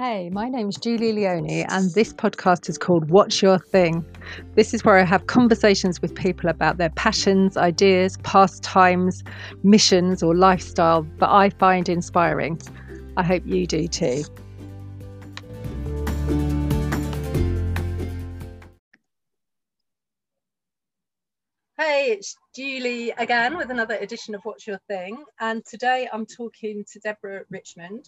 Hey, my name is Julie Leone, and this podcast is called What's Your Thing? This is where I have conversations with people about their passions, ideas, pastimes, missions, or lifestyle that I find inspiring. I hope you do too. Hey, it's Julie again with another edition of What's Your Thing. And today I'm talking to Deborah Richmond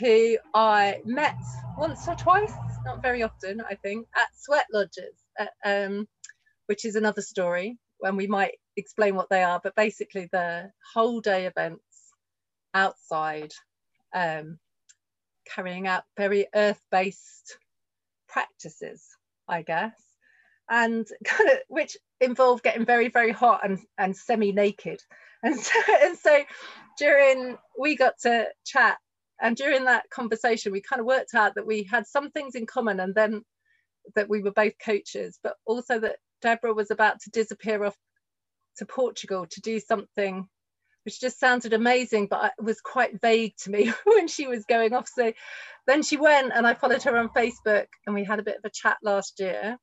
who I met once or twice, not very often, I think, at sweat lodges, uh, um, which is another story when we might explain what they are. But basically, the whole day events outside, um, carrying out very earth based practices, I guess, and kind of which involve getting very, very hot and, and semi naked. And so, and so during we got to chat and during that conversation we kind of worked out that we had some things in common and then that we were both coaches but also that deborah was about to disappear off to portugal to do something which just sounded amazing but it was quite vague to me when she was going off. So then she went and i followed her on facebook and we had a bit of a chat last year.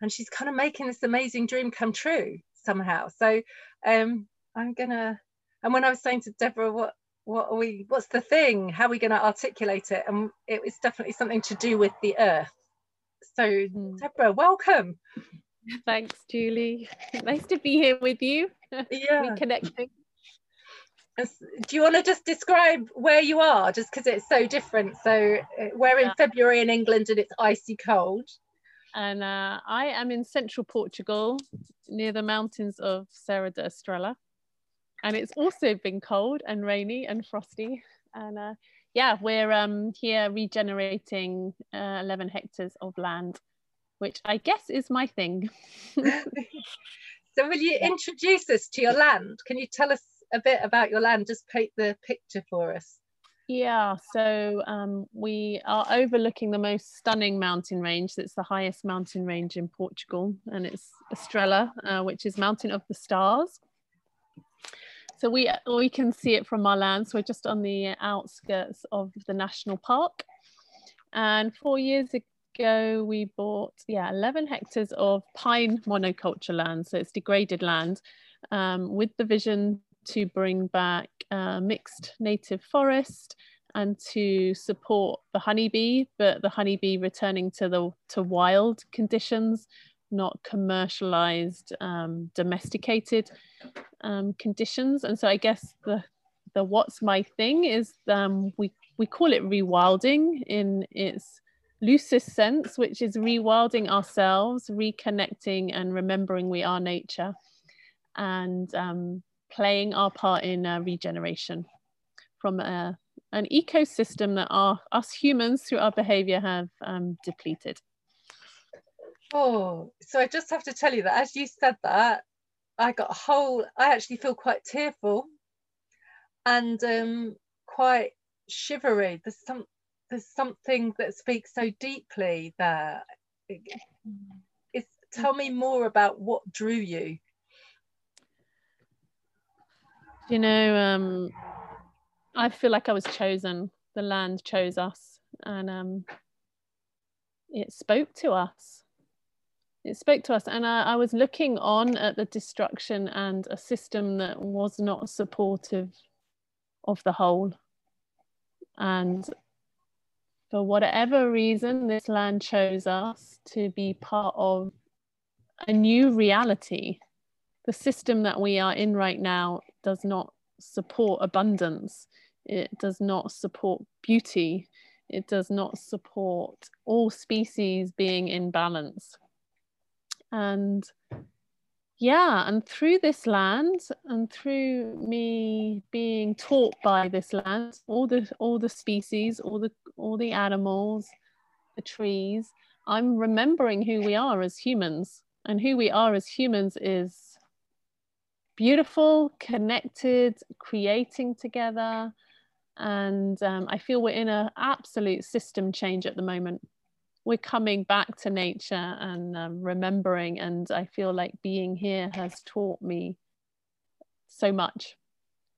And she's kind of making this amazing dream come true somehow. So um i'm gonna and when i was saying to deborah what what are we what's the thing? How are we going to articulate it? And it was definitely something to do with the earth. So mm. deborah welcome. Thanks julie. Nice to be here with you. Yeah. Connecting do you want to just describe where you are? Just because it's so different. So uh, we're in february in england and it's icy cold. And uh, i am in central portugal near the mountains of serra da estrela and it's also been cold and rainy and frosty. And uh, yeah, we're um, here regenerating uh, 11 hectares of land, which I guess is my thing. so, will you introduce us to your land? Can you tell us a bit about your land? Just paint the picture for us. Yeah, so um, we are overlooking the most stunning mountain range. It's the highest mountain range in Portugal, and it's Estrela, uh, which is Mountain of the Stars. So we we can see it from our land. So we're just on the outskirts of the national park. And four years ago, we bought yeah 11 hectares of pine monoculture land. So it's degraded land, um, with the vision to bring back uh, mixed native forest and to support the honeybee, but the honeybee returning to the to wild conditions not commercialized, um, domesticated um, conditions. And so I guess the the what's my thing is um, we we call it rewilding in its loosest sense, which is rewilding ourselves, reconnecting and remembering we are nature, and um, playing our part in uh, regeneration from a, an ecosystem that our us humans through our behavior have um, depleted. Oh, so I just have to tell you that as you said that, I got a whole, I actually feel quite tearful and um, quite shivery. There's some, there's something that speaks so deeply there. It's, tell me more about what drew you. You know, um, I feel like I was chosen. The land chose us, and um, it spoke to us it spoke to us and I, I, was looking on at the destruction and a system that was not supportive of the whole. And for whatever reason this land chose us to be part of a new reality. The system that we are in right now does not support abundance. It does not support beauty. It does not support all species being in balance and yeah and through this land and through me being taught by this land all the all the species all the all the animals the trees i'm remembering who we are as humans. And who we are as humans is beautiful connected creating together. And um, i feel we're in an absolute system change at the moment we're coming back to nature and um, remembering and i feel like being here has taught me so much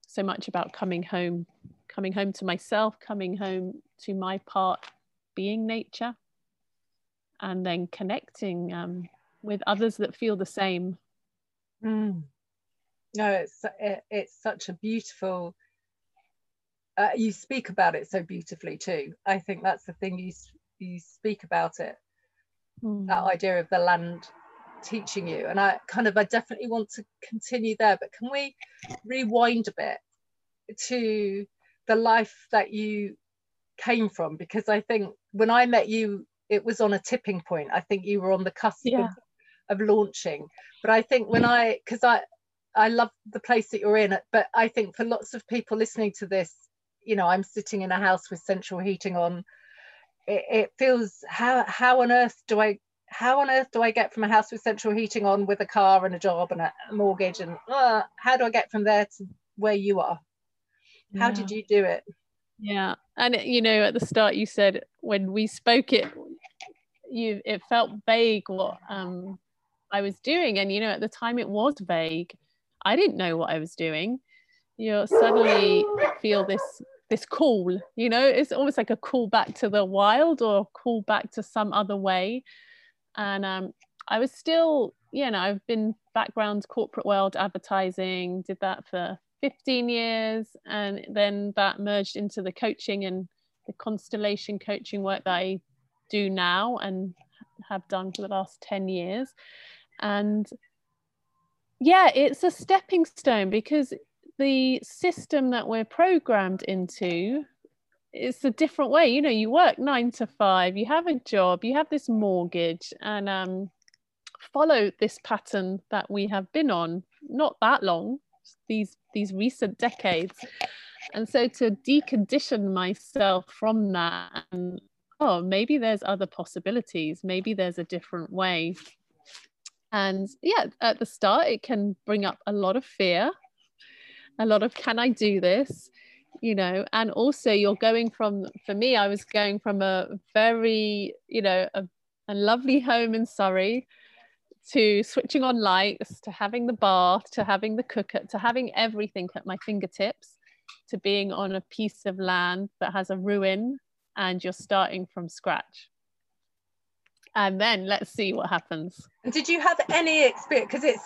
so much about coming home coming home to myself, coming home to my part being nature, and then connecting um, with others that feel the same. Mm. No, it's it, it's such a beautiful. Uh, you speak about it so beautifully too. I think that's the thing you you speak about it. Mm. That idea of the land teaching you, and I kind of I definitely want to continue there. But can we rewind a bit to the life that you came from? Because I think when I met you, it was on a tipping point. I think you were on the cusp yeah. of, of launching. But I think when I, because I, I love the place that you're in, but I think for lots of people listening to this, you know, I'm sitting in a house with central heating on. It, it feels how how on earth do I how on earth do I get from a house with central heating on with a car and a job and a mortgage and uh, how do I get from there to where you are? How yeah. did you do it? Yeah, and you know, at the start you said when we spoke it, you it felt vague what um I was doing, and you know, at the time it was vague. I didn't know what I was doing. You suddenly feel this this call. You know, it's almost like a call back to the wild or a call back to some other way. And um, I was still, you know, I've been background corporate world advertising, did that for 15 years and then that merged into the coaching and the constellation coaching work that I do now and have done for the last 10 years and yeah it's a stepping stone because the system that we're programmed into it's a different way. You know you work nine to five you have a job you have this mortgage and um, follow this pattern that we have been on not that long these these recent decades. And so to decondition myself from that and oh maybe there's other possibilities maybe there's a different way. And yeah at the start it can bring up a lot of fear a lot of can i do this? You know and also you're going from for me i was going from a very you know a, a lovely home in surrey to switching on lights to having the bath to having the cooker to having everything at my fingertips to being on a piece of land that has a ruin and you're starting from scratch and then let's see what happens. Did you have any experience because it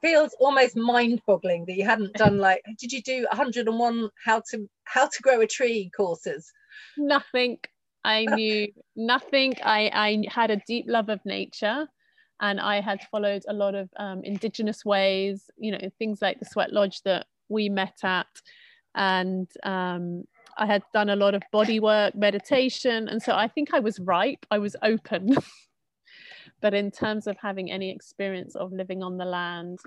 feels almost mind-boggling that you hadn't done like did you do 101 how to how to grow a tree courses? Nothing. I knew nothing. I i had a deep love of nature and I had followed a lot of um, indigenous ways, you know, things like the sweat lodge that we met at, and um, I had done a lot of body work, meditation, and so I think I was ripe. I was open. but in terms of having any experience of living on the land,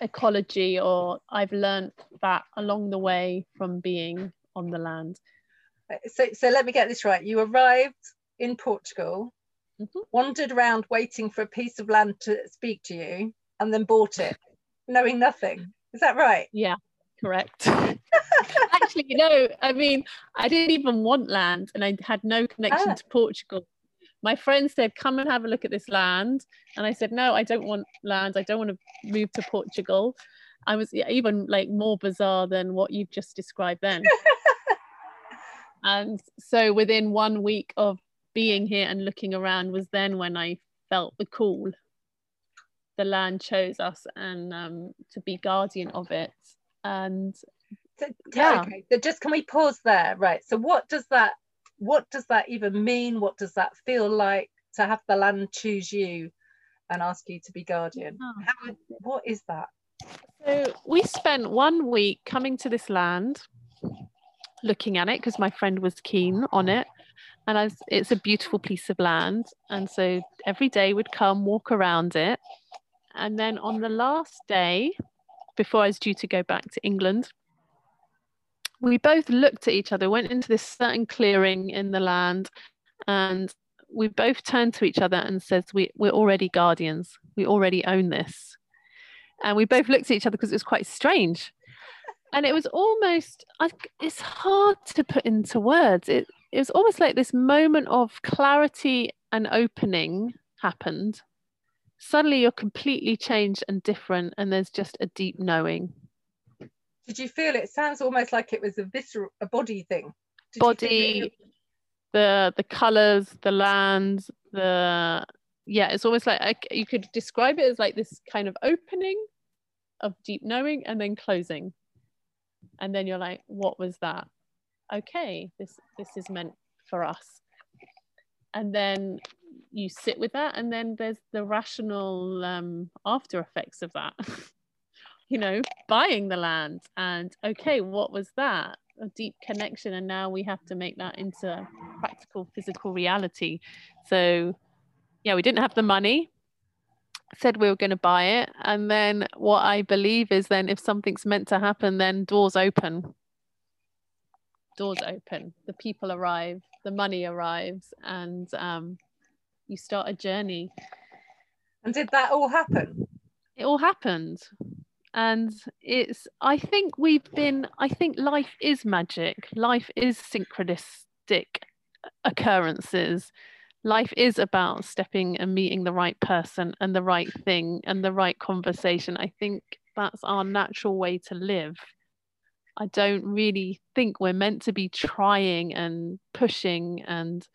ecology, or I've learned that along the way from being on the land. So, so let me get this right. You arrived in Portugal mm-hmm. wandered around waiting for a piece of land to speak to you, and then bought it, knowing nothing. Is that right? Yeah, correct. Actually, no, I mean, I didn't even want land and I had no connection ah. to Portugal. My friend said, Come and have a look at this land. And I said, No, I don't want land. I don't want to move to Portugal. I was even like more bizarre than what you've just described then. and so within one week of being here and looking around was then when I felt the call. The land chose us and um, to be guardian of it. And so, yeah. okay, so just can we pause there? Right. So what does that what does that even mean? What does that feel like to have the land choose you and ask you to be guardian? Oh. How, what is that? So we spent one week coming to this land, looking at it because my friend was keen on it and was, it's a beautiful piece of land and so every day we'd come walk around it and then on the last day before i was due to go back to england we both looked at each other went into this certain clearing in the land and we both turned to each other and said we, we're already guardians we already own this and we both looked at each other because it was quite strange and it was almost it's hard to put into words it, it was almost like this moment of clarity and opening happened. Suddenly you're completely changed and different, and there's just a deep knowing. Did you feel it sounds almost like it was a visceral, a body thing? Did body, the the colors, the lands, the yeah, it's almost like I, you could describe it as like this kind of opening of deep knowing and then closing, and then you're like, what was that? Okay, this this is meant for us, and then you sit with that, and then there's the rational um, after effects of that. you know, buying the land and okay, what was that? A deep connection, and now we have to make that into practical physical reality. So, yeah, we didn't have the money, said we were going to buy it. And then what I believe is then if something's meant to happen, then doors open. Doors open, the people arrive, the money arrives, and um, you start a journey. And did that all happen? It all happened and it's i think we've been i think life is magic. Life is synchronistic occurrences. Life is about stepping and meeting the right person and the right thing and the right conversation. I think that's our natural way to live. I don't really think we're meant to be trying and pushing and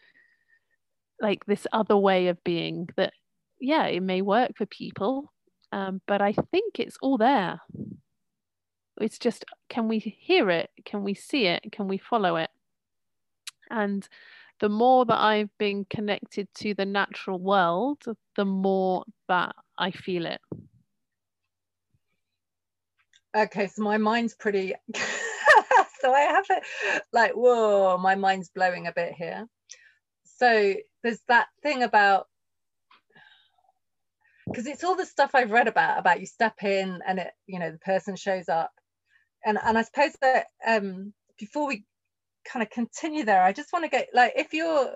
like this other way of being that yeah it may work for people um, but I think it's all there. It's just can we hear it? Can we see it? Can we follow it? And the more that I've been connected to the natural world, the more that I feel it. Okay, so my mind's pretty. so I have it like, whoa, my mind's blowing a bit here. So there's that thing about because it's all the stuff I've read about about you step in and it you know the person shows up. And and I suppose that um before we kind of continue there I just want to get like if you're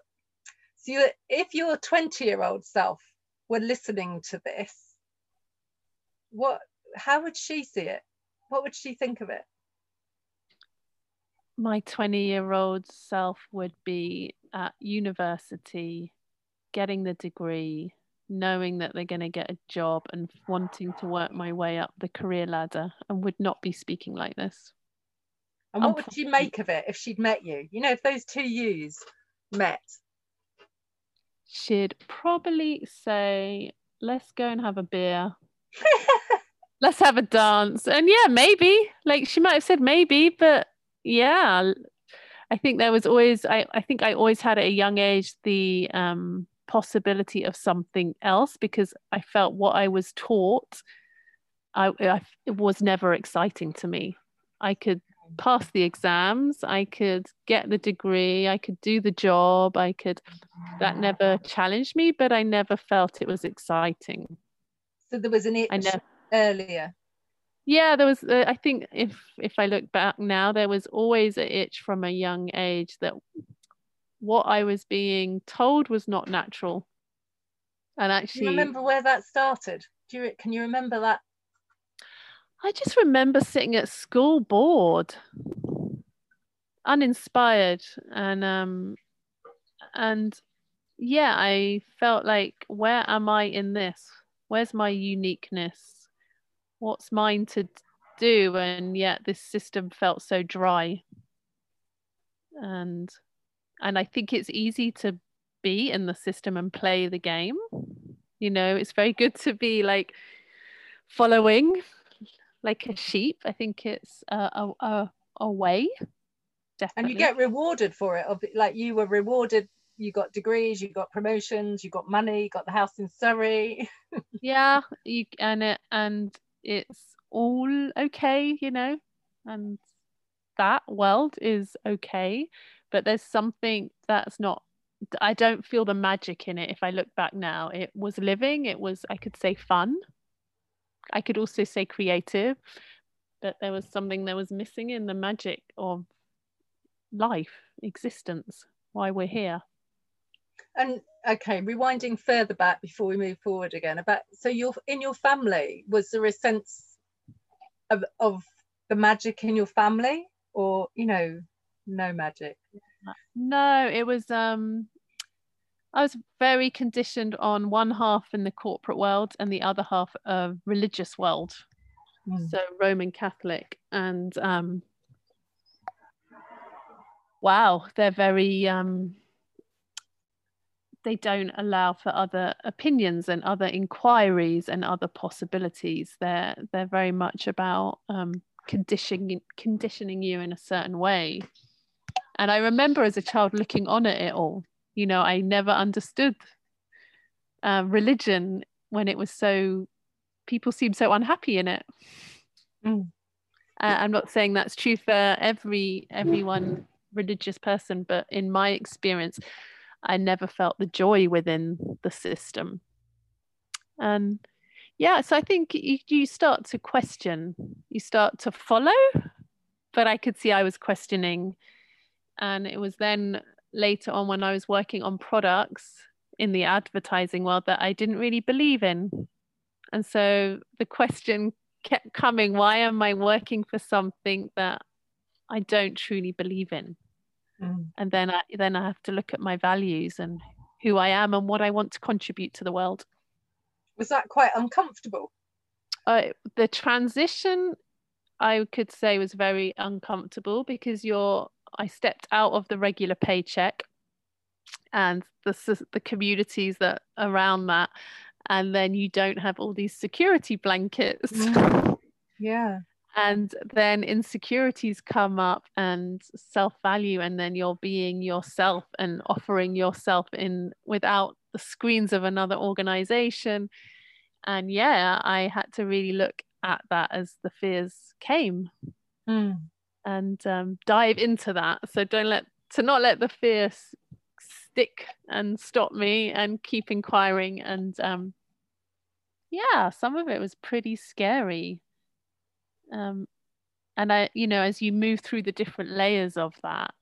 so you if your 20 year old self were listening to this what how would she see it? What would she think of it? My 20 year old self would be at university getting the degree knowing that they're going to get a job and wanting to work my way up the career ladder and would not be speaking like this. And what would she make of it if she'd met you? You know, if those two yous met? She'd probably say, let's go and have a beer. let's have a dance. And yeah, maybe. Like she might have said maybe, but yeah. I think there was always I, I think I always had at a young age the um possibility of something else because I felt what I was taught I, I, it was never exciting to me. I could pass the exams, I could get the degree, I could do the job, I could that never challenged me, but I never felt it was exciting. So there was an itch never, earlier. Yeah, there was. Uh, I think if if I look back now, there was always an itch from a young age that what I was being told was not natural. And actually, remember where that started? Do you can you remember that? I just remember sitting at school bored, uninspired, and um, and yeah, I felt like, where am I in this? Where's my uniqueness? What's mine to do? And yet, this system felt so dry. And and I think it's easy to be in the system and play the game. You know, it's very good to be like following like a sheep. I think it's a, a, a way. Definitely. And you get rewarded for it. Like you were rewarded you got degrees, you got promotions, you got money, you got the house in Surrey. yeah, you and it and it's all okay, you know, and that world is okay but there's something that's not I don't feel the magic in it if I look back now. It was living, it was I could say fun. I could also say creative, but there was something that was missing in the magic of life, existence, why we're here. And okay, rewinding further back before we move forward again about so your in your family, was there a sense of of the magic in your family or you know no magic no it was um i was very conditioned on one half in the corporate world and the other half of religious world mm. so Roman Catholic, and um, wow, they're very um, they don't allow for other opinions and other inquiries and other possibilities. They're they're very much about um, conditioning conditioning you in a certain way. And I remember as a child looking on at it all. You know, I never understood uh, religion when it was so people seemed so unhappy in it. Mm. Uh, I'm not saying that's true for every everyone religious person, but in my experience, I never felt the joy within the system. And yeah, so I think you, you start to question, you start to follow, but I could see I was questioning. And it was then later on when I was working on products in the advertising world that I didn't really believe in. And so the question kept coming why am I working for something that I don't truly believe in? Mm. And then I then I have to look at my values and who I am and what I want to contribute to the world. Was that quite uncomfortable? Uh, the transition, I could say, was very uncomfortable because you're. I stepped out of the regular paycheck and the the communities that around that, and then you don't have all these security blankets. Mm. Yeah and then insecurities come up and self-value and then you're being yourself and offering yourself in without the screens of another organization and yeah i had to really look at that as the fears came mm. And um, dive into that so don't let to not let the fears stick and stop me and keep inquiring and um, yeah some of it was pretty scary um, and I, you know, as you move through the different layers of that,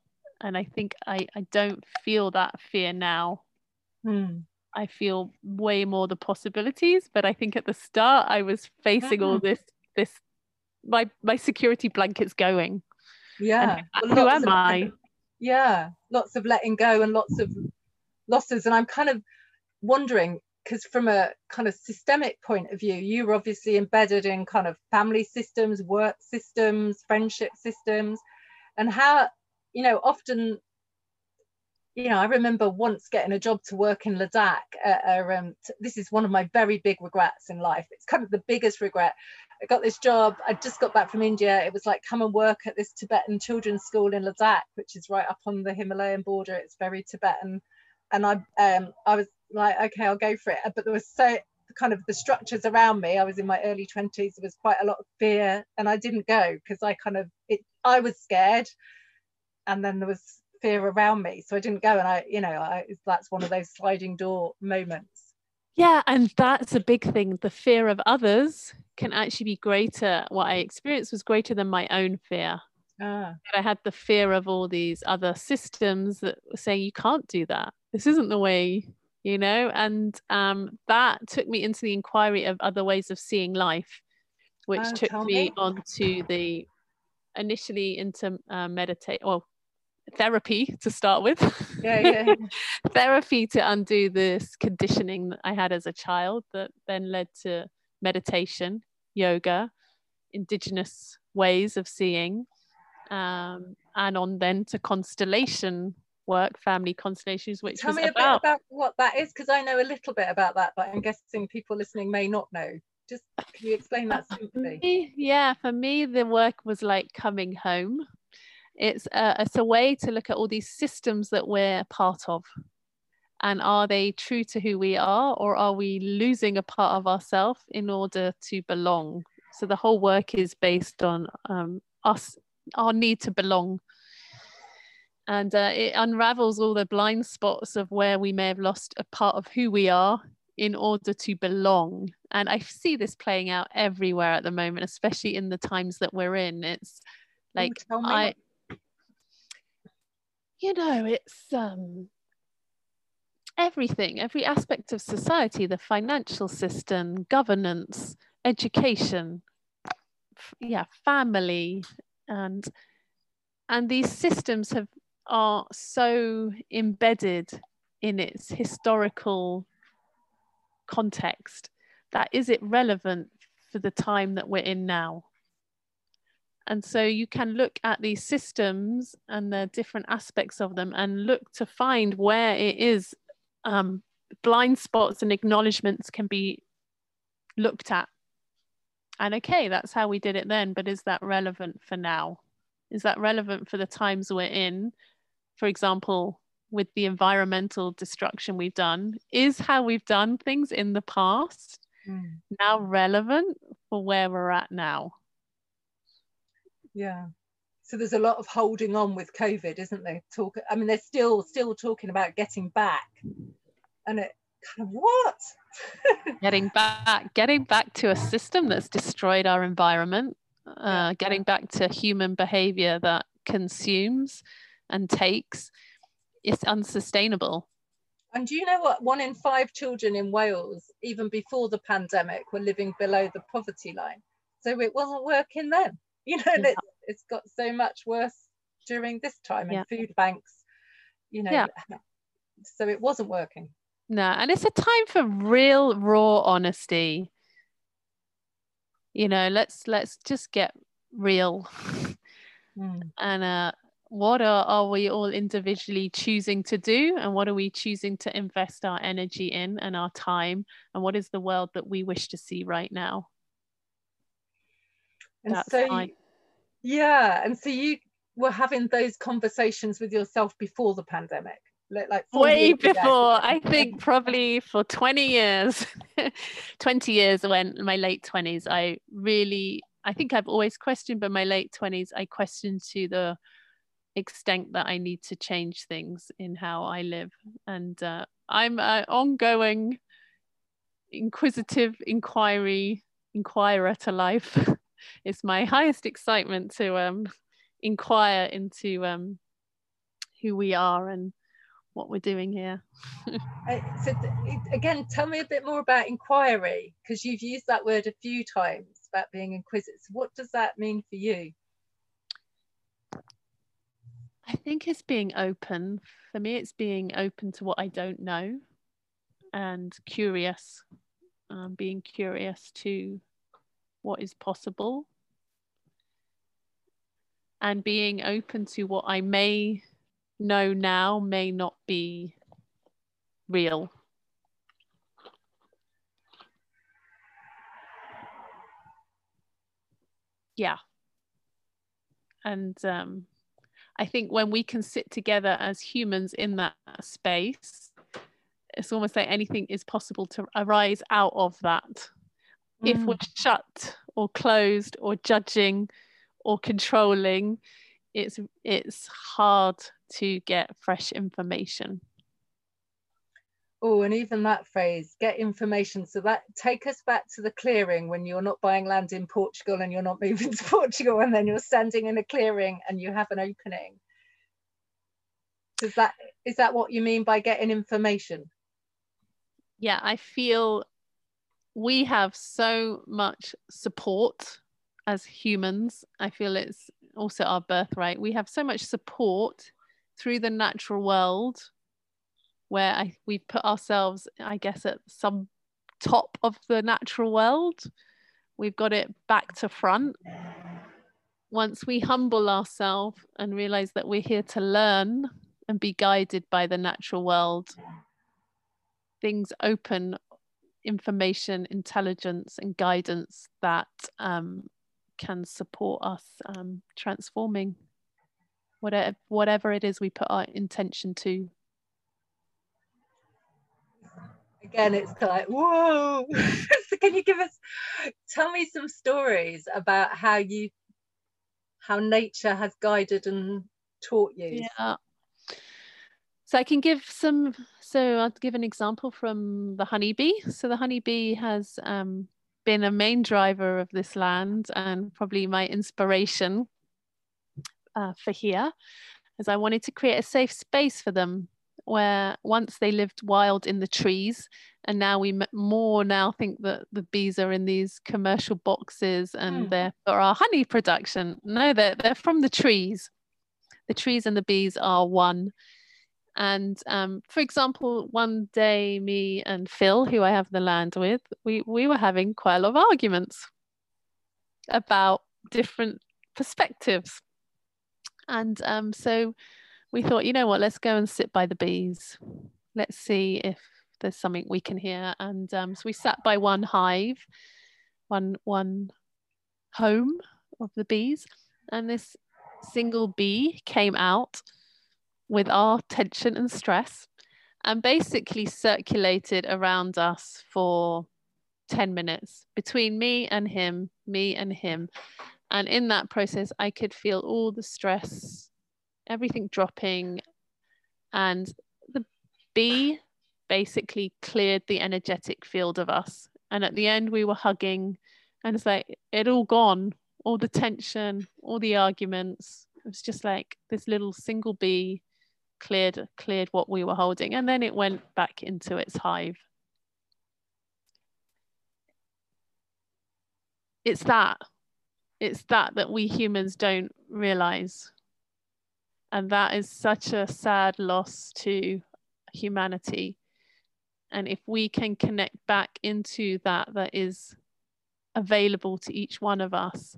and I think I, I don't feel that fear now. Mm. I feel way more the possibilities, but I think at the start I was facing mm. all mm-hmm. this, this, my my security blankets going. Yeah. Who am I? yeah, lots of letting go and lots of losses, and I'm kind of wondering because from a kind of systemic point of view, you were obviously embedded in kind of family systems, work systems, friendship systems, and how, you know, often, you know, I remember once getting a job to work in Ladakh. Uh, um, this is one of my very big regrets in life. It's kind of the biggest regret. I got this job. I just got back from India. It was like come and work at this Tibetan children's school in Ladakh, which is right up on the Himalayan border. It's very Tibetan, and I um, I was like, okay, I'll go for it. But there was so kind of the structures around me. I was in my early 20s. There was quite a lot of fear, and I didn't go because I kind of it. I was scared, and then there was fear around me, so I didn't go. And I, you know, I, that's one of those sliding door moments. Yeah, and that's a big thing. The fear of others can actually be greater. What I experienced was greater than my own fear. Ah. I had the fear of all these other systems that were saying you can't do that. This isn't the way you know and um, that took me into the inquiry of other ways of seeing life which oh, took me, me onto the initially into uh, meditate well therapy to start with yeah, yeah. therapy to undo this conditioning that i had as a child that then led to meditation yoga indigenous ways of seeing um, and on then to constellation work, family constellations, which tell me about... a bit about what that is, because I know a little bit about that, but I'm guessing people listening may not know. Just can you explain that simply? Yeah, for me, the work was like coming home. It's a, it's a way to look at all these systems that we're part of. And are they true to who we are, or are we losing a part of ourselves in order to belong? So the whole work is based on um, us, our need to belong and uh, it unravels all the blind spots of where we may have lost a part of who we are in order to belong and i see this playing out everywhere at the moment especially in the times that we're in it's like i you know it's um everything every aspect of society the financial system governance education yeah family and and these systems have are so embedded in its historical context that is it relevant for the time that we're in now. And so you can look at these systems and the different aspects of them and look to find where it is um, blind spots and acknowledgements can be looked at. And okay, that's how we did it then, but is that relevant for now? Is that relevant for the times we're in? For example, with the environmental destruction we've done, is how we've done things in the past mm. now relevant for where we're at now? Yeah. So there's a lot of holding on with COVID, isn't there? Talk. I mean, they're still still talking about getting back, and it kind of what? getting back, getting back to a system that's destroyed our environment, uh, getting back to human behavior that consumes and takes. It's unsustainable. And do you know what? One in five children in Wales, even before the pandemic, were living below the poverty line. So it wasn't working then. You know, yeah. it, it's got so much worse during this time and yeah. food banks, you know. Yeah. So it wasn't working. No, and it's a time for real raw honesty. You know, let's let's just get real. Mm. And uh what are, are we all individually choosing to do and what are we choosing to invest our energy in and our time and what is the world that we wish to see right now and That's so fine. yeah and so you were having those conversations with yourself before the pandemic like way before i think probably for 20 years 20 years when my late 20s i really i think i've always questioned but my late 20s i questioned to the extent that i need to change things in how i live and uh, i'm an ongoing inquisitive inquiry inquirer to life it's my highest excitement to um inquire into um who we are and what we're doing here. so again, tell me a bit more about inquiry because you've used that word a few times about being inquisitive. What does that mean for you? I think it's being open. For me, it's being open to what I don't know and curious, um, being curious to what is possible and being open to what I may know now may not be real. Yeah. And um, I think when we can sit together as humans in that space, it's almost like anything is possible to arise out of that. Mm. If we're shut or closed or judging or controlling, it's it's hard to get fresh information. Oh, and even that phrase, get information. So that take us back to the clearing when you're not buying land in Portugal and you're not moving to Portugal and then you're standing in a clearing and you have an opening. Is that is that what you mean by getting information? Yeah, I feel we have so much support as humans. I feel it's also our birthright. We have so much support through the natural world where I, we put ourselves, I guess, at some top of the natural world. We've got it back to front. Once we humble ourselves and realize that we're here to learn and be guided by the natural world, things open information, intelligence, and guidance that um, can support us um, transforming whatever whatever it is we put our intention to. Again it's like whoa. So can you give us tell me some stories about how you how nature has guided and taught you? Yeah so i can give some so i'll give an example from the honeybee. So the honeybee has um, been a main driver of this land and probably my inspiration uh, for here is I wanted to create a safe space for them where once they lived wild in the trees and now we more now think that the bees are in these commercial boxes and mm. they're for our honey production. No they're, they're from the trees. The trees and the bees are one and um, for example one day me and phil who i have the land with we, we were having quite a lot of arguments about different perspectives. And um, so we thought, you know what, let's go and sit by the bees. Let's see if there's something we can hear. And um, so we sat by one hive, one one home of the bees, and this single bee came out with our tension and stress and basically circulated around us for 10 minutes between me and him, me and him. And in that process, I could feel all the stress, everything dropping. And the bee basically cleared the energetic field of us. And at the end, we were hugging, and it's like it all gone, all the tension, all the arguments. It was just like this little single bee cleared cleared what we were holding, and then it went back into its hive. It's that, it's that that we humans don't realize, and that is such a sad loss to humanity. And if we can connect back into that that is available to each one of us,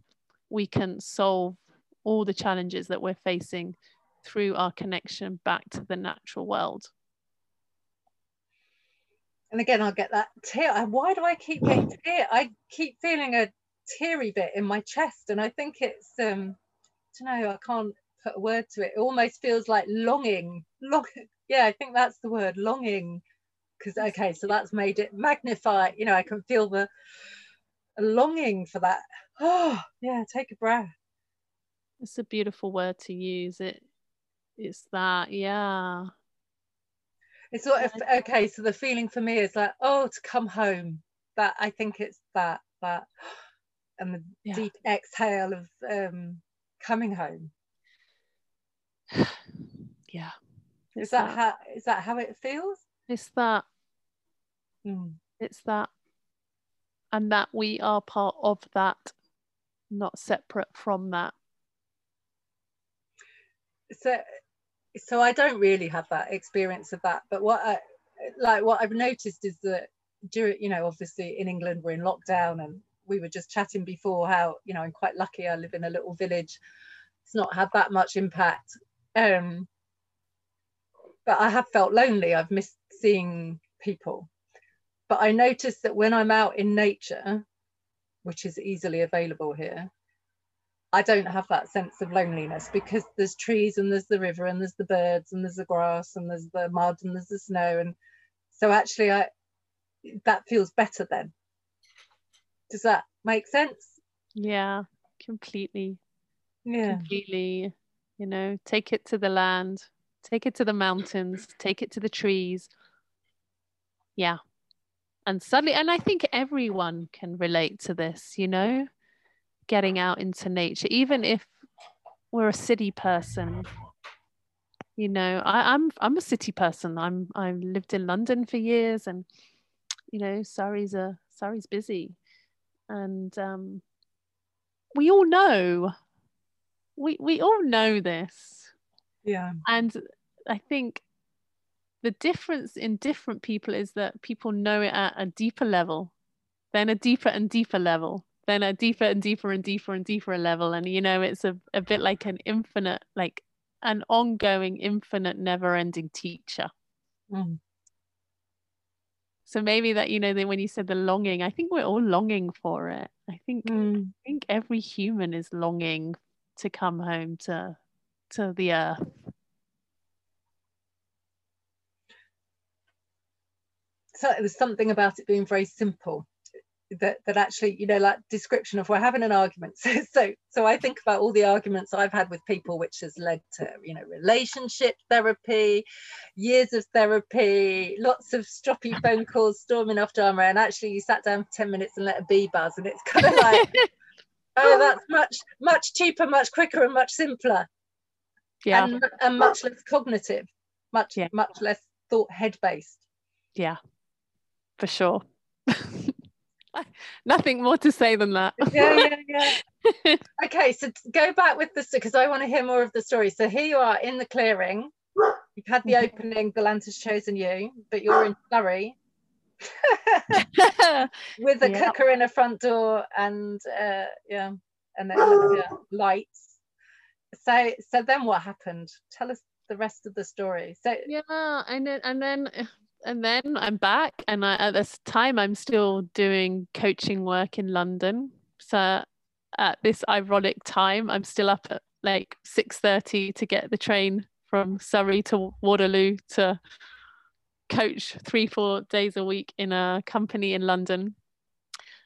we can solve all the challenges that we're facing through our connection back to the natural world. And again, I'll get that tear. Why do I keep getting tear? I keep feeling a teary bit in my chest, and I think it's um, I don't know. I can't put a word to it. It almost feels like longing. Long, yeah, I think that's the word, longing because okay so that's made it magnify you know i can feel the longing for that oh yeah take a breath it's a beautiful word to use it it's that yeah. It's sort of okay so the feeling for me is like oh to come home. That i think it's that that and the yeah. deep exhale of um coming home. Yeah. Is that, that. how is that how it feels? It's that. Mm. It's that, and that we are part of that, not separate from that. So, so I don't really have that experience of that. But what I like, what I've noticed is that during, you know, obviously in England we're in lockdown, and we were just chatting before how, you know, I'm quite lucky. I live in a little village. It's not had that much impact. Um, but I have felt lonely. I've missed seeing people but I noticed that when I'm out in nature, which is easily available here, I don't have that sense of loneliness because there's trees and there's the river and there's the birds and there's the grass and there's the mud and there's the snow. And so actually I that feels better then. Does that make sense? Yeah, completely. Yeah. Completely. You know, take it to the land, take it to the mountains, take it to the trees. Yeah, and suddenly and i think everyone can relate to this you know getting out into nature even if we're a city person you know I, I'm, I'm a city person. I'm i've lived in london for years and you know surrey's a surrey's busy. And um we all know we we all know this. Yeah. And i think the difference in different people is that people know it at a deeper level, then a deeper and deeper level, then a deeper and deeper and deeper and deeper level. And, you know, it's a, a bit like an infinite, like an ongoing, infinite, never ending teacher. Mm. So maybe that, you know, then when you said the longing, I think we're all longing for it. I think, mm. I think every human is longing to come home to, to the earth so it was something about it being very simple that that actually you know like description of we're having an argument. So so so i think about all the arguments i've had with people which has led to you know relationship therapy years of therapy lots of stroppy phone calls storming off drama and actually you sat down for 10 minutes and let a bee buzz and it's kind of like oh, oh that's much much cheaper much quicker and much simpler. Yeah. And, and much less cognitive much yeah. much less thought head based yeah. For sure. Nothing more to say than that. yeah, yeah, yeah. okay, so go back with the because I want to hear more of the story. So here you are in the clearing. You've had the mm-hmm. opening. The land has chosen you, but you're in Surrey. with a Yeah. cooker in a front door and uh, yeah, and then yeah, lights. So so then what happened? Tell us the rest of the story. So yeah and then and then and then i'm back and I, at this time i'm still doing coaching work in london. So at this ironic time i'm still up at like 6.30 to get the train from surrey to waterloo to coach three four days a week in a company in london.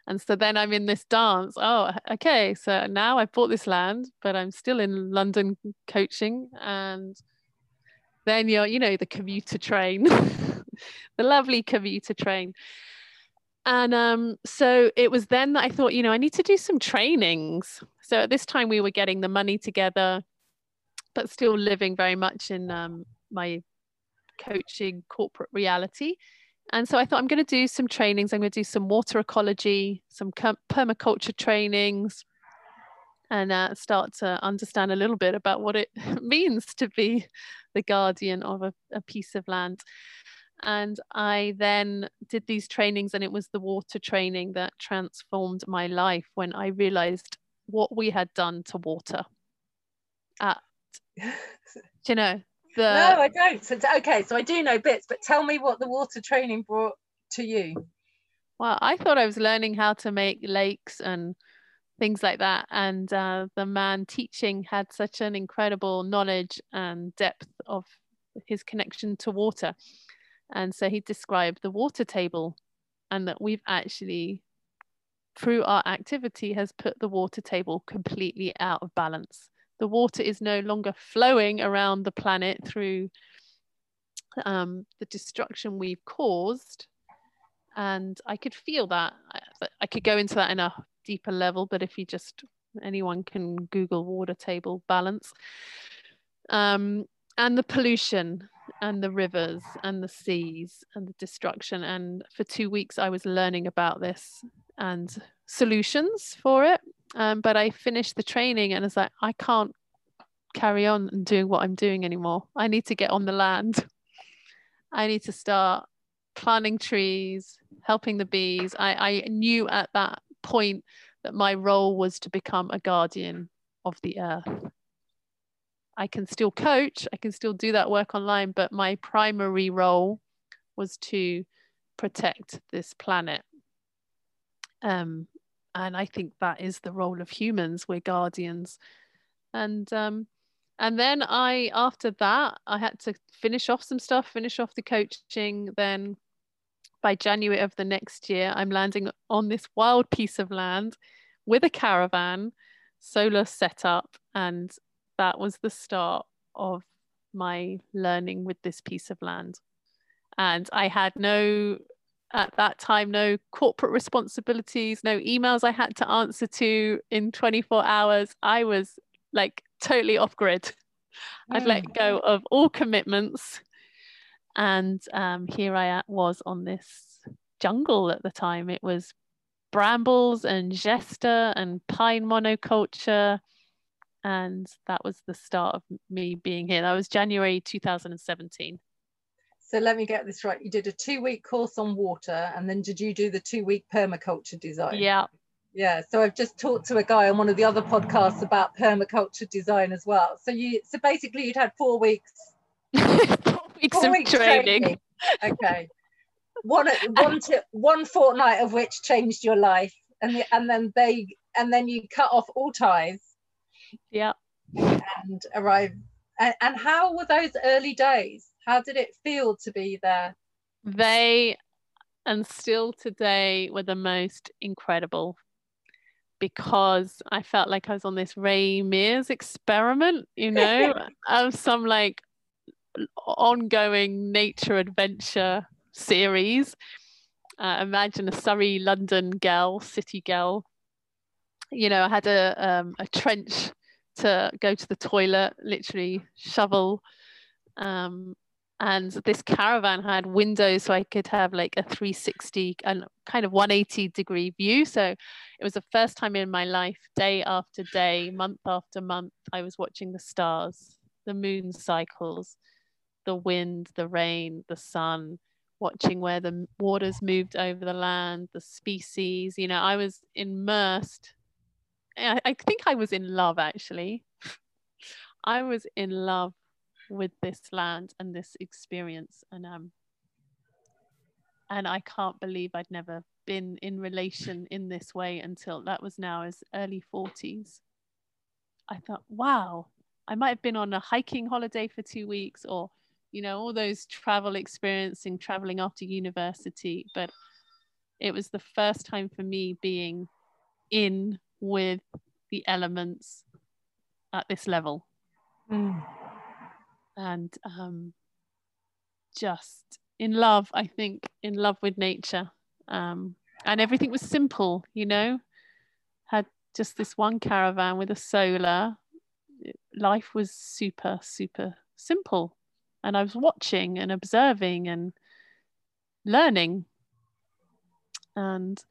And so then i'm in this dance. Oh okay so now i've bought this land but i'm still in london coaching. And then you're you know the commuter train the lovely commuter train. And um so it was then that i thought you know i need to do some trainings. So at this time we were getting the money together but still living very much in um, my coaching corporate reality. And so i thought i'm going to do some trainings. I'm going to do some water ecology some permaculture trainings and uh, start to understand a little bit about what it means to be the guardian of a, a piece of land. And I then did these trainings, and it was the water training that transformed my life when I realized what we had done to water. At, do you know, the no, I don't. Okay, so I do know bits, but tell me what the water training brought to you. well, I thought I was learning how to make lakes and things like that. And uh, the man teaching had such an incredible knowledge and depth of his connection to water. And so he described the water table and that we've actually, through our activity, has put the water table completely out of balance. The water is no longer flowing around the planet through um, the destruction we've caused. And I could feel that. I, I could go into that in a deeper level, but if you just anyone can Google water table balance. Um, and the pollution and the rivers and the seas and the destruction. And for two weeks, I was learning about this and solutions for it. Um, but I finished the training and it's like, I can't carry on and doing what I'm doing anymore. I need to get on the land. I need to start planting trees, helping the bees. I, I knew at that point that my role was to become a guardian of the earth. I can still coach, I can still do that work online, but my primary role was to protect this planet. Um, and I think that is the role of humans. We're guardians. And um, and then I after that I had to finish off some stuff, finish off the coaching. Then by January of the next year, I'm landing on this wild piece of land with a caravan, solar setup, and that was the start of my learning with this piece of land. And I had no, at that time, no corporate responsibilities, no emails I had to answer to in 24 hours. I was like totally off grid. I'd let go of all commitments. And um, here I was on this jungle at the time. It was brambles and jester and pine monoculture and that was the start of me being here. That was January 2017. So let me get this right. You did a two week course on water, and then did you do the two week permaculture design? Yeah. Yeah. So I've just talked to a guy on one of the other podcasts about permaculture design as well. So you, so basically, you'd had four weeks. four weeks four of weeks training. training. Okay. one one to, one fortnight of which changed your life, and the, and then they and then you cut off all ties Yeah. and arrive. And, and how were those early days? How did it feel to be there? They and still today were the most incredible because I felt like I was on this Ray Mears experiment, you know, of some like ongoing nature adventure series. Uh, imagine a Surrey London girl, city girl. You know, I had a um, a trench to go to the toilet, literally shovel. Um, and this caravan had windows so I could have like a 360 and kind of 180 degree view. So it was the first time in my life, day after day, month after month, I was watching the stars, the moon cycles, the wind, the rain, the sun, watching where the waters moved over the land, the species. You know, I was immersed. I, think I was in love actually. I was in love with this land and this experience, and um, and I can't believe I'd never been in relation in this way until that was now as early 40s. I thought, wow, I might have been on a hiking holiday for two weeks or you know all those travel experiencing traveling after university but it was the first time for me being in with the elements at this level. Mm. and um, just in love i think in love with nature. Um, and everything was simple you know? Had just this one caravan with a solar. Life was super super simple. And I was watching and observing and learning. And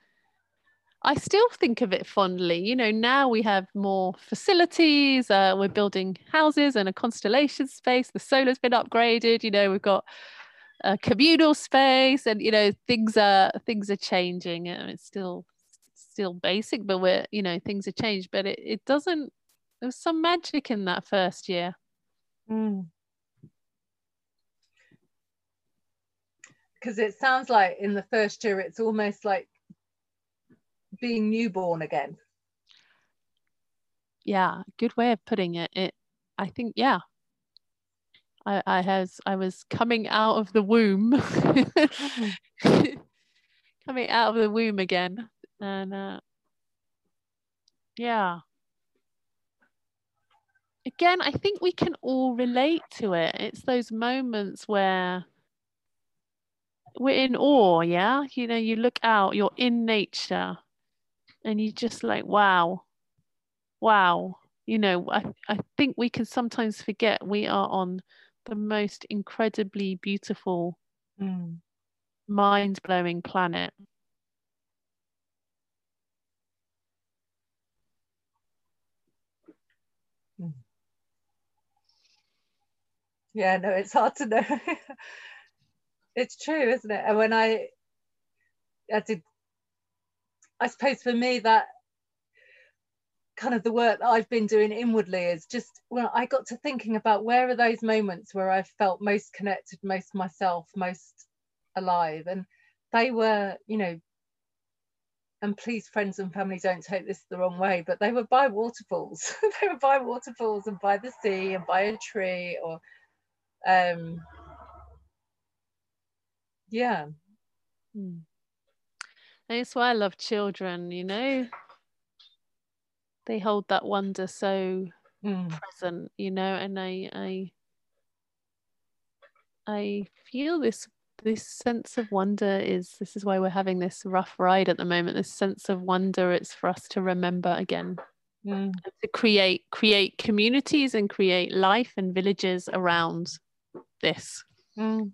I still think of it fondly. You know, now we have more facilities. Uh, we're building houses and a constellation space. The solar's been upgraded. You know, we've got a communal space, and you know, things are things are changing. And it's still still basic, but we're you know, things have changed. But it it doesn't. There was some magic in that first year. Mm. because it sounds like in the first year it's almost like being newborn again. Yeah good way of putting it. It i think yeah. I i has i was coming out of the womb. Coming out of the womb again. And uh yeah. Again i think we can all relate to it. It's those moments where we're in awe, yeah. You know, you look out, you're in nature, and you're just like, wow, wow. You know, I, I think we can sometimes forget we are on the most incredibly beautiful, mm. mind blowing planet. Hmm. Yeah, no, it's hard to know. it's true, isn't it? And when I, I did, I suppose for me that kind of the work that I've been doing inwardly is just when I got to thinking about where are those moments where I felt most connected, most myself, most alive, and they were, you know, and please friends and family don't take this the wrong way but they were by waterfalls. They were by waterfalls and by the sea and by a tree or um yeah. Mm. That's why i love children you know? They hold that wonder so mm. present you know? And i i i feel this this sense of wonder is this is why we're having this rough ride at the moment this sense of wonder. It's for us to remember again mm. to create create communities and create life and villages around this. Mm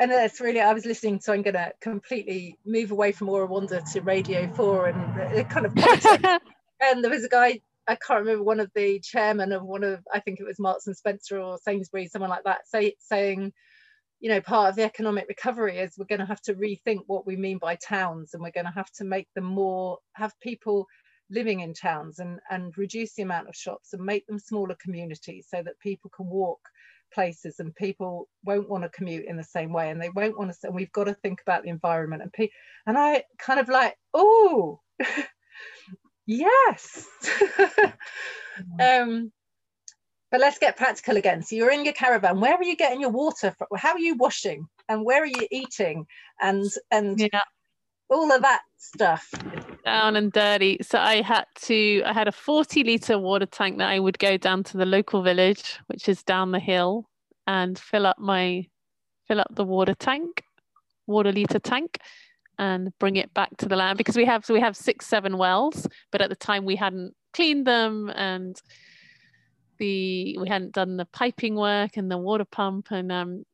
and that's really I was listening, so I'm going to completely move away from Aura Wonder to Radio Four and it kind of. and there was a guy I can't remember one of the chairman of one of I think it was Marks and Spencer or Sainsbury's, someone like that, say, saying, you know, part of the economic recovery is we're going to have to rethink what we mean by towns, and we're going to have to make them more have people living in towns and and reduce the amount of shops and make them smaller communities so that people can walk places and people won't want to commute in the same way and they won't want to and we've got to think about the environment and pe- and I kind of like oh yes. Um but let's get practical again. So you're in your caravan where are you getting your water from how are you washing and where are you eating and and yeah. all of that stuff down and dirty so i had to i had a 40 litre water tank that i would go down to the local village which is down the hill and fill up my fill up the water tank water litre tank and bring it back to the land because we have so we have six seven wells but at the time we hadn't cleaned them and the we hadn't done the piping work and the water pump and um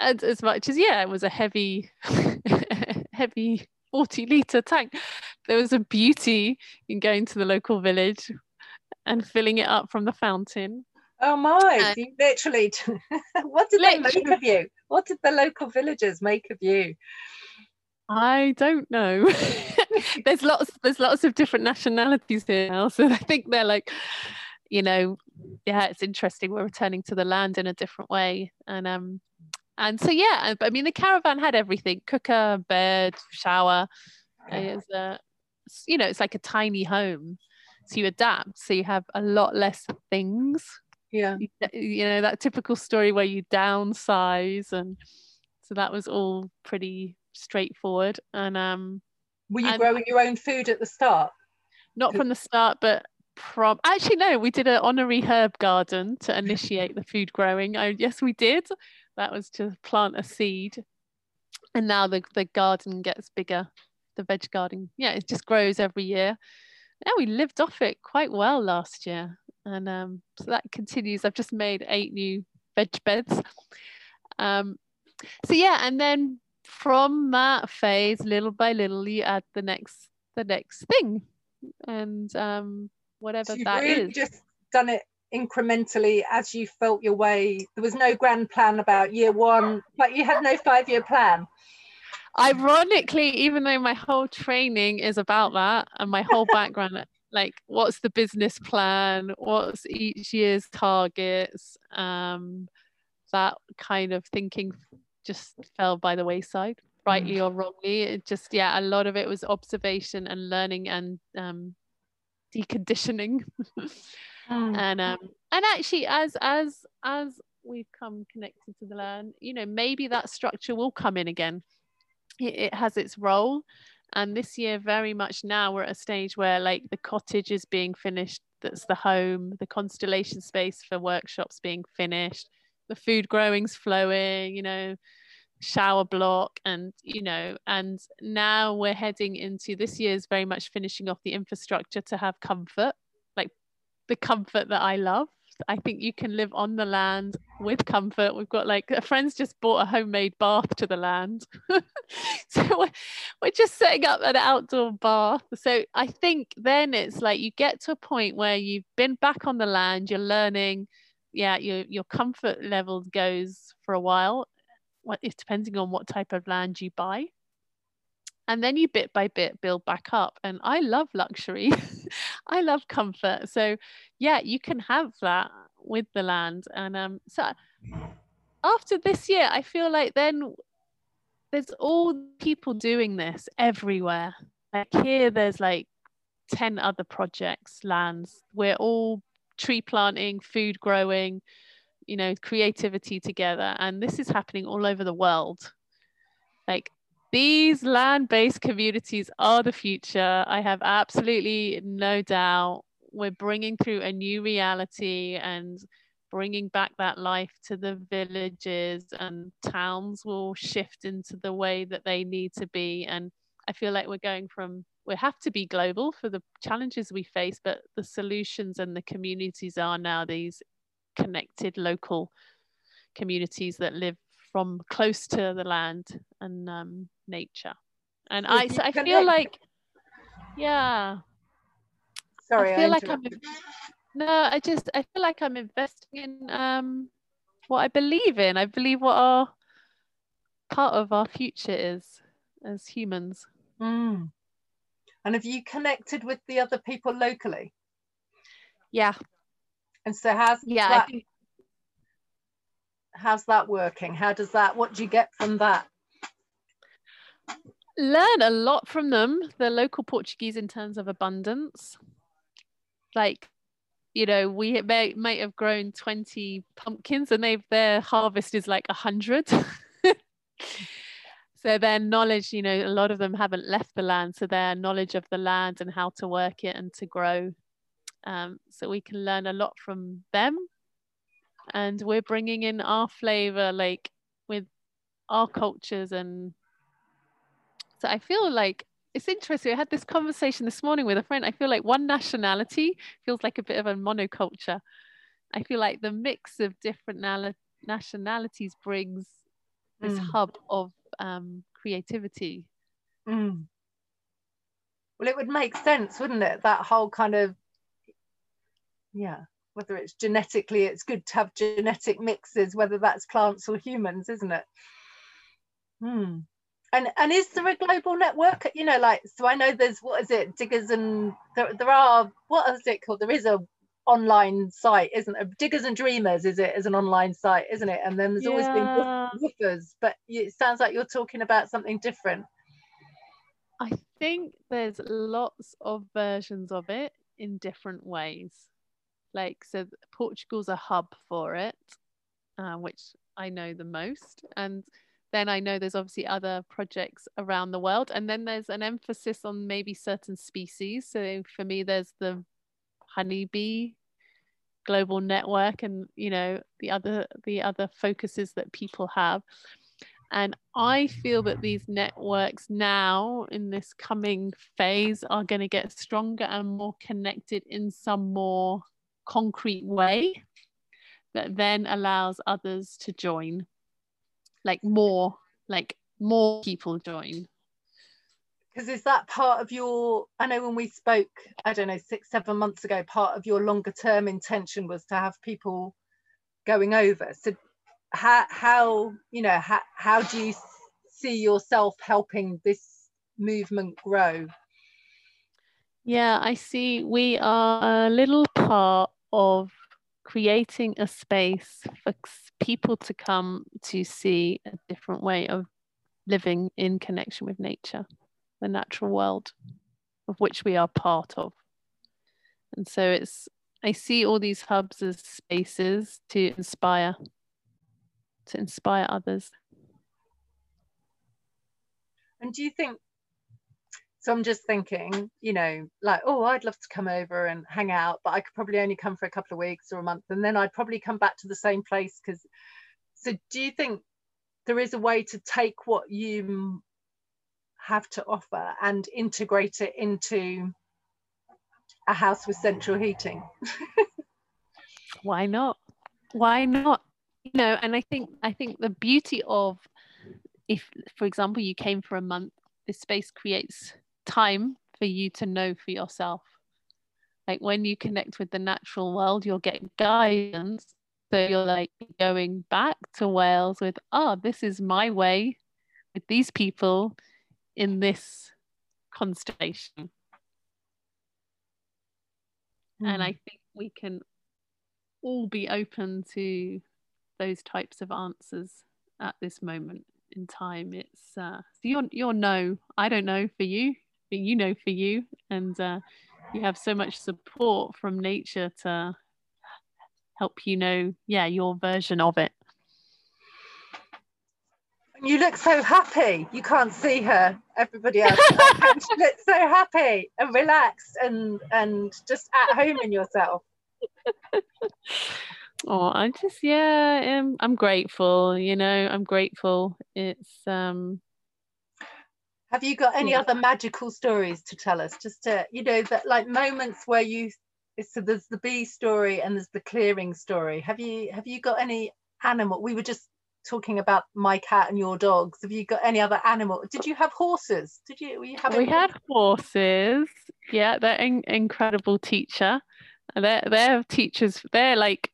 as, as much as yeah it was a heavy heavy 40 litre tank. There was a beauty in going to the local village and filling it up from the fountain. Oh my! you literally. what did literally. they make of you? What did the local villagers make of you? I don't know. there's lots. There's lots of different nationalities here now, so I think they're like, you know, yeah, it's interesting. We're returning to the land in a different way, and um, and so yeah. I mean, the caravan had everything: cooker, bed, shower. It's a, you know, it's like a tiny home, so you adapt. So you have a lot less things. Yeah. You, you know that typical story where you downsize and so that was all pretty straightforward and um were you and growing your own food at the start? Not from the start but from actually no we did an honorary herb garden to initiate the food growing. Oh yes we did. That was to plant a seed and now the, the garden gets bigger the veg garden yeah it just grows every year yeah we lived off it quite well last year and um, so that continues. I've just made eight new veg beds. Um, so yeah, and then from that phase, little by little, you add the next the next thing, and um, whatever so that really is. Just done it incrementally as you felt your way. There was no grand plan about year one, but you had no five year plan. Ironically, even though my whole training is about that and my whole background like what's the business plan? What's each year's targets? Um that kind of thinking just fell by the wayside rightly mm. or wrongly. It just yeah a lot of it was observation and learning and um deconditioning. Mm. and um and actually as as as we've come connected to the land you know maybe that structure will come in again it, it has its role. And this year very much now we're at a stage where like the cottage is being finished that's the home the constellation space for workshops being finished the food growing's flowing you know shower block and you know and now we're heading into this year's very much finishing off the infrastructure to have comfort like the comfort that i love I think you can live on the land with comfort. We've got like a friend's just bought a homemade bath to the land. so we're, we're just setting up an outdoor bath. So I think then it's like you get to a point where you've been back on the land, you're learning, yeah, your your comfort level goes for a while. What it's depending on what type of land you buy and then you bit by bit build back up and i love luxury i love comfort. So yeah you can have that with the land. And um so after this year i feel like then there's all people doing this everywhere. Like here there's like 10 other projects lands. We're all tree planting food growing you know creativity together. And this is happening all over the world. Like these land based communities are the future. I have absolutely no doubt. We're bringing through a new reality and bringing back that life to the villages, and towns will shift into the way that they need to be. And I feel like we're going from we have to be global for the challenges we face, but the solutions and the communities are now these connected local communities that live from close to the land and um, nature. And I, so I feel like, yeah. Sorry, I feel I like I'm. No, I just I feel like I'm investing in um, what I believe in. I believe what our part of our future is as humans. Mm. And have you connected with the other people locally? Yeah. And so how's yeah, that, think... how's that working? How does that what do you get from that? Learn a lot from them, the local Portuguese in terms of abundance. Like, you know, we may might have grown 20 pumpkins and they've their harvest is like 100. so their knowledge, you know, a lot of them haven't left the land. So their knowledge of the land and how to work it and to grow. Um, so we can learn a lot from them. And we're bringing in our flavor, like with our cultures and so I feel like it's interesting. I had this conversation this morning with a friend. I feel like one nationality feels like a bit of a monoculture. I feel like the mix of different nationalities brings this mm. hub of um, creativity. Mm. Well, it would make sense, wouldn't it? That whole kind of, yeah, whether it's genetically it's good to have genetic mixes whether that's plants or humans isn't it hmm and and is there a global network? You know like so i know there's what is it diggers and there, there are what is it called? There is a online site isn't it diggers and dreamers is it as an online site isn't it? And then there's yeah. always been WWOOFers but it sounds like you're talking about something different. I think there's lots of versions of it in different ways. Like so portugal's a hub for it uh, which i know the most. And then I know there's obviously other projects around the world. And then there's an emphasis on maybe certain species. So for me, there's the honeybee global network and you know the other the other focuses that people have and i feel that these networks now in this coming phase are going to get stronger and more connected in some more concrete way that then allows others to join like more like more people join. Because is that part of your i know when we spoke i don't know six seven months ago part of your longer term intention was to have people going over. So how how you know how, how do you see yourself helping this movement grow? Yeah i see we are a little part of creating a space for people to come to see a different way of living in connection with nature, the natural world of which we are part of. And so it's, I see all these hubs as spaces to inspire, to inspire others. And do you think so I'm just thinking, you know, like, oh, I'd love to come over and hang out, but I could probably only come for a couple of weeks or a month, and then I'd probably come back to the same place. Because, so do you think there is a way to take what you have to offer and integrate it into a house with central heating? Why not? Why not? You know, and I think I think the beauty of if, for example, you came for a month, this space creates time for you to know for yourself. Like when you connect with the natural world, you'll get guidance. So you're like going back to Wales with, oh, this is my way with these people in this constellation. Mm. And I hmm. think we can all be open to those types of answers at this moment in time. It's uh, so you're you're no, I don't know for you, you know for you. And uh, you have so much support from nature to help you know yeah your version of it. You look so happy. You can't see her. Everybody else. She looks so happy and relaxed and and just at home in yourself. Oh i just yeah I'm, I'm grateful you know i'm grateful. It's um have you got any yeah. other magical stories to tell us? Just to, you know, that like moments where you so there's the bee story and there's the clearing story. Have you have you got any animal? We were just talking about my cat and your dogs. Have you got any other animal? Did you have horses? Did you? You? We had horses. Yeah, they're an incredible teacher. They're they're teachers. They're like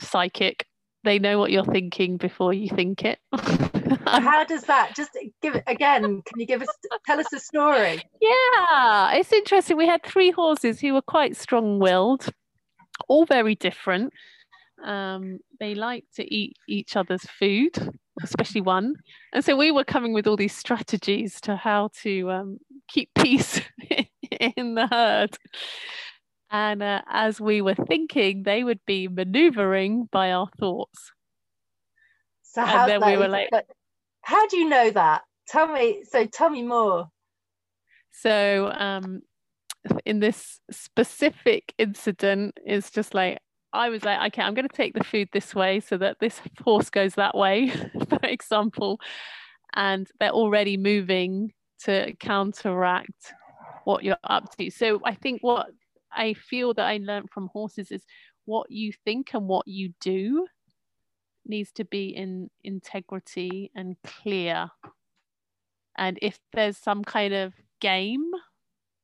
psychic they know what you're thinking before you think it. How does that? Just give it again. Can you give us tell us a story? Yeah, it's interesting. We had three horses who were quite strong-willed, all very different. Um, they like to eat each other's food, especially one. And so we were coming with all these strategies to how to um, keep peace in the herd. And uh, as we were thinking, they would be maneuvering by our thoughts. So how, and then we were like, how do you know that? Tell me. So tell me more. So um, in this specific incident, it's just like I was like, okay, I'm going to take the food this way so that this horse goes that way, for example, and they're already moving to counteract what you're up to. So I think what I feel that I learned from horses is what you think and what you do needs to be in integrity and clear. And if there's some kind of game,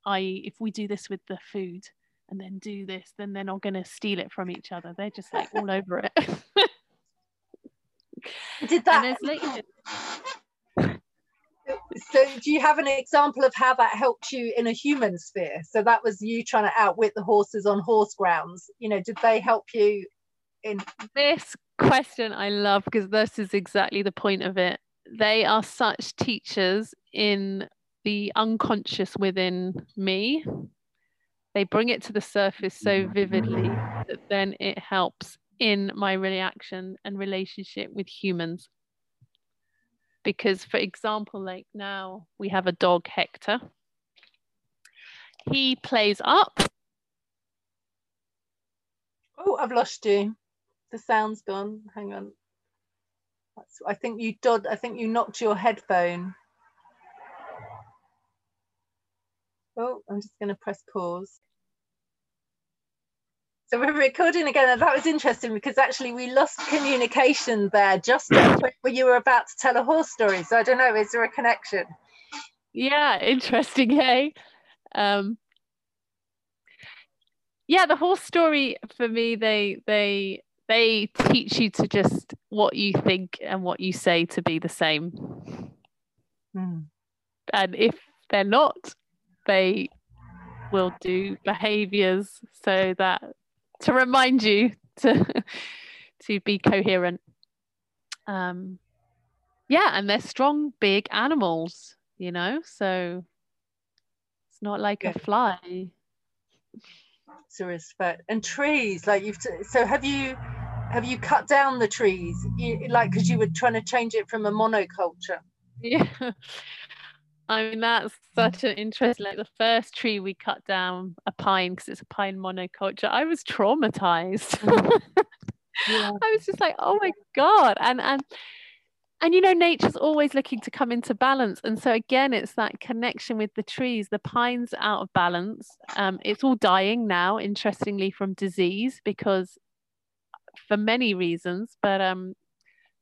i.e., if we do this with the food, and then do this, then they're not going to steal it from each other. They're just like all over it. Did that? So do you have an example of how that helped you in a human sphere? So that was you trying to outwit the horses on horse grounds. You know did they help you in this question i love because this is exactly the point of it. They are such teachers in the unconscious within me. They bring it to the surface so vividly that then it helps in my reaction and relationship with humans because for example like now we have a dog hector. He plays up. Oh i've lost you. The sound's gone. Hang on. That's, i think you did i think you knocked your headphone. Oh i'm just going to press pause so we're recording again, and that was interesting because actually we lost communication there just when you were about to tell a horse story. So I don't know, is there a connection? Yeah, interesting, hey. Um, yeah, the horse story for me, they they they teach you to just what you think and what you say to be the same. Mm. And if they're not, they will do behaviors so that to remind you to to be coherent. Um, yeah, and they're strong, big animals, you know, so it's not like yeah. a fly. So respect and trees, like you've. T- so have you have you cut down the trees, you, like because you were trying to change it from a monoculture? Yeah. I mean, that's such an interest. Like the first tree we cut down, a pine, because it's a pine monoculture. I was traumatized. Yeah. I was just like, oh my god, and and and you know, nature's always looking to come into balance, and so again, it's that connection with the trees. The pines out of balance. Um, it's all dying now, interestingly, from disease because for many reasons, but um,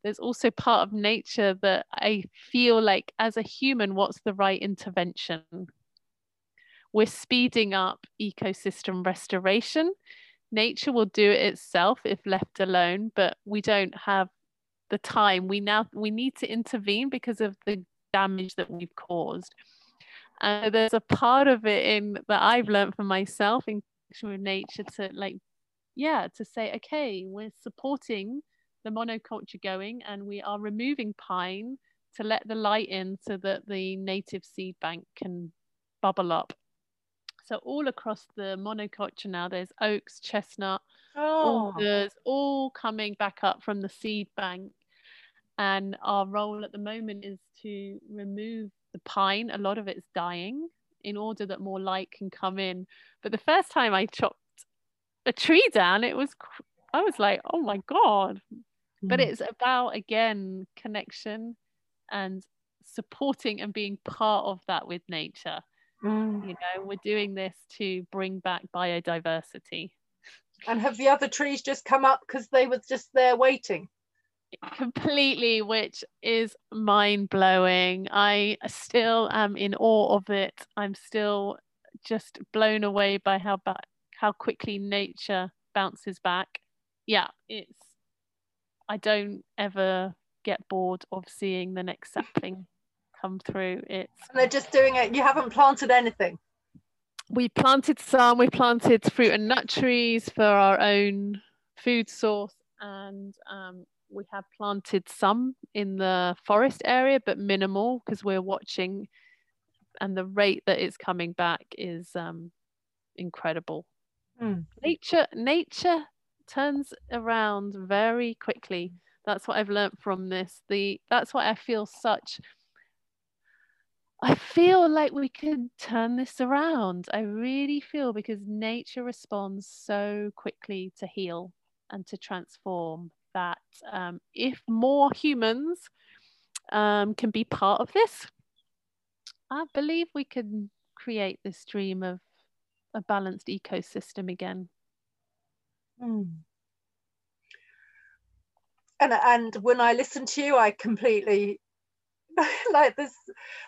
there's also part of nature that I feel like as a human, what's the right intervention? We're speeding up ecosystem restoration. Nature will do it itself if left alone, but we don't have the time. We now we need to intervene because of the damage that we've caused. And there's a part of it in that I've learned for myself in connection with nature to like, yeah, to say, okay, we're supporting the monoculture going and we are removing pine to let the light in so that the native seed bank can bubble up. So all across the monoculture now, there's oaks, chestnut, oh. alders, all coming back up from the seed bank. And our role at the moment is to remove the pine. A lot of it's dying in order that more light can come in. But the first time I chopped a tree down, it was I was like, oh my god, but mm. it's about again connection and supporting and being part of that with nature. Mm. you know we're doing this to bring back biodiversity. And have the other trees just come up because they were just there waiting? Completely which is mind blowing i still am in awe of it. I'm still just blown away by how back how quickly nature bounces back. Yeah it's I don't ever get bored of seeing the next sapling come through. It's and they're just doing it. You haven't planted anything. We planted some. We planted fruit and nut trees for our own food source, and um, we have planted some in the forest area, but minimal because we're watching, and the rate that it's coming back is um, incredible. Mm. Nature, nature turns around very quickly. That's what I've learned from this. The that's why I feel such I feel like we can turn this around. I really feel because nature responds so quickly to heal and to transform that um, if more humans um, can be part of this, I believe we can create this dream of a balanced ecosystem again. Mm. And and when I listen to you, I completely like this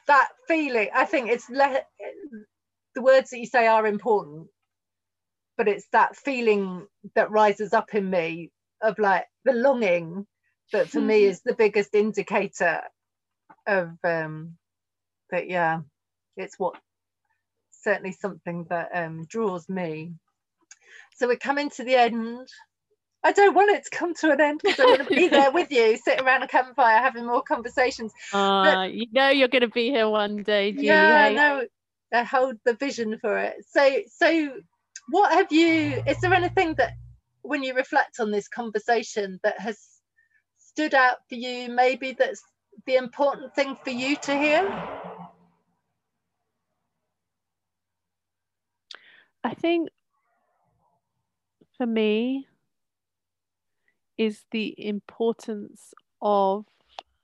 that feeling. I think it's le- the words that you say are important. but it's that feeling that rises up in me of like the longing that for me is the biggest indicator of um that yeah it's what certainly something that um draws me so we're coming to the end I don't want it to come to an end because I want to be there with you, sitting around a campfire having more conversations. Uh, but, you know you're going to be here one day, Julie. Yeah, I know. I hold the vision for it. So, so what have you? Is there anything that, when you reflect on this conversation, that has stood out for you? Maybe that's the important thing for you to hear. I think for me, is the importance of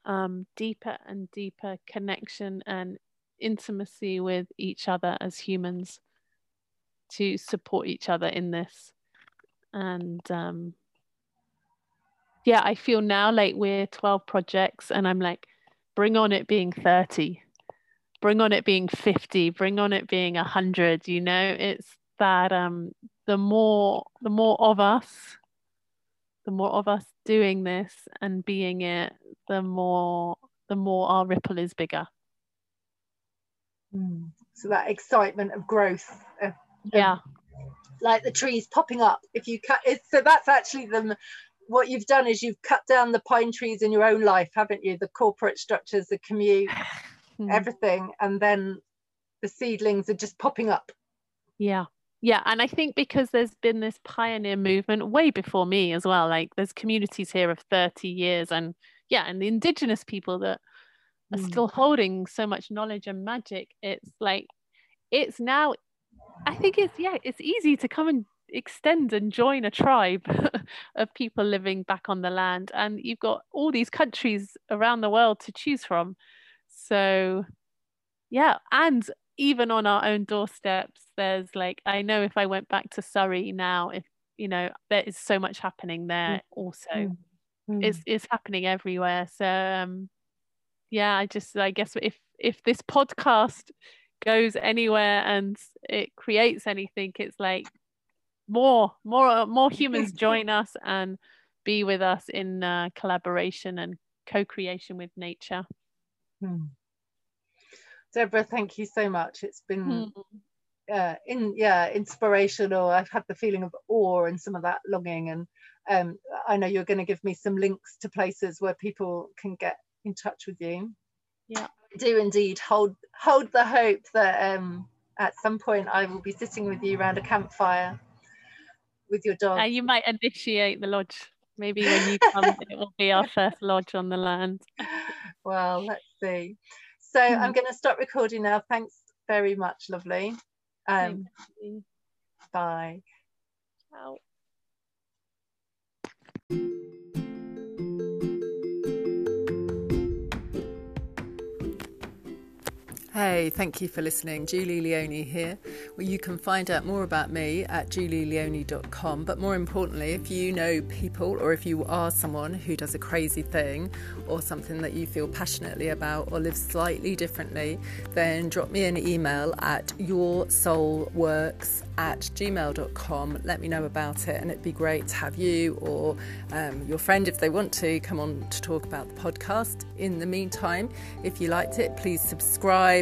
um, deeper and deeper connection and intimacy with each other as humans to support each other in this. And um, yeah, I feel now like we're 12 projects, and I'm like, bring on it being 30, bring on it being 50, bring on it being 100. You know, it's that um, the more the more of us the more of us doing this and being it, the more the more our ripple is bigger. Mm. So that excitement of growth. Of, yeah. like the trees popping up. If you cut it, so that's actually the what you've done is you've cut down the pine trees in your own life, haven't you? The corporate structures, the commute, mm. everything, and then the seedlings are just popping up. Yeah yeah and i think because there's been this pioneer movement way before me as well like there's communities here of 30 years and yeah and the indigenous people that are mm. still holding so much knowledge and magic it's like it's now i think it's yeah it's easy to come and extend and join a tribe of people living back on the land and you've got all these countries around the world to choose from so yeah and even on our own doorsteps there's like i know if i went back to surrey now if you know there is so much happening there mm. also mm. it's it's happening everywhere so um yeah i just i guess if if this podcast goes anywhere and it creates anything it's like more more more humans join us and be with us in uh, collaboration and co-creation with nature mm. Deborah, thank you so much. It's been mm. uh, in yeah inspirational. I've had the feeling of awe and some of that longing, and um, I know you're going to give me some links to places where people can get in touch with you. Yeah, I do indeed hold hold the hope that um, at some point I will be sitting with you around a campfire with your dog. Uh, you might initiate the lodge. Maybe when you come, it will be our first lodge on the land. Well, let's see. So mm. I'm going to stop recording now. Thanks very much, lovely. Um, bye. Ciao. Hey, thank you for listening. Julie Leone here. Well, you can find out more about me at julieleone.com. But more importantly, if you know people or if you are someone who does a crazy thing or something that you feel passionately about or lives slightly differently, then drop me an email at yoursoulworks at gmail.com. Let me know about it, and it'd be great to have you or um, your friend, if they want to, come on to talk about the podcast. In the meantime, if you liked it, please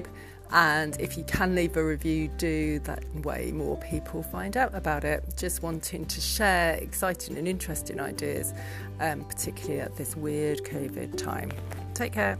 subscribe. And if you can leave a review, do that way more people find out about it. Just wanting to share exciting and interesting ideas, um, particularly at this weird COVID time. Take care.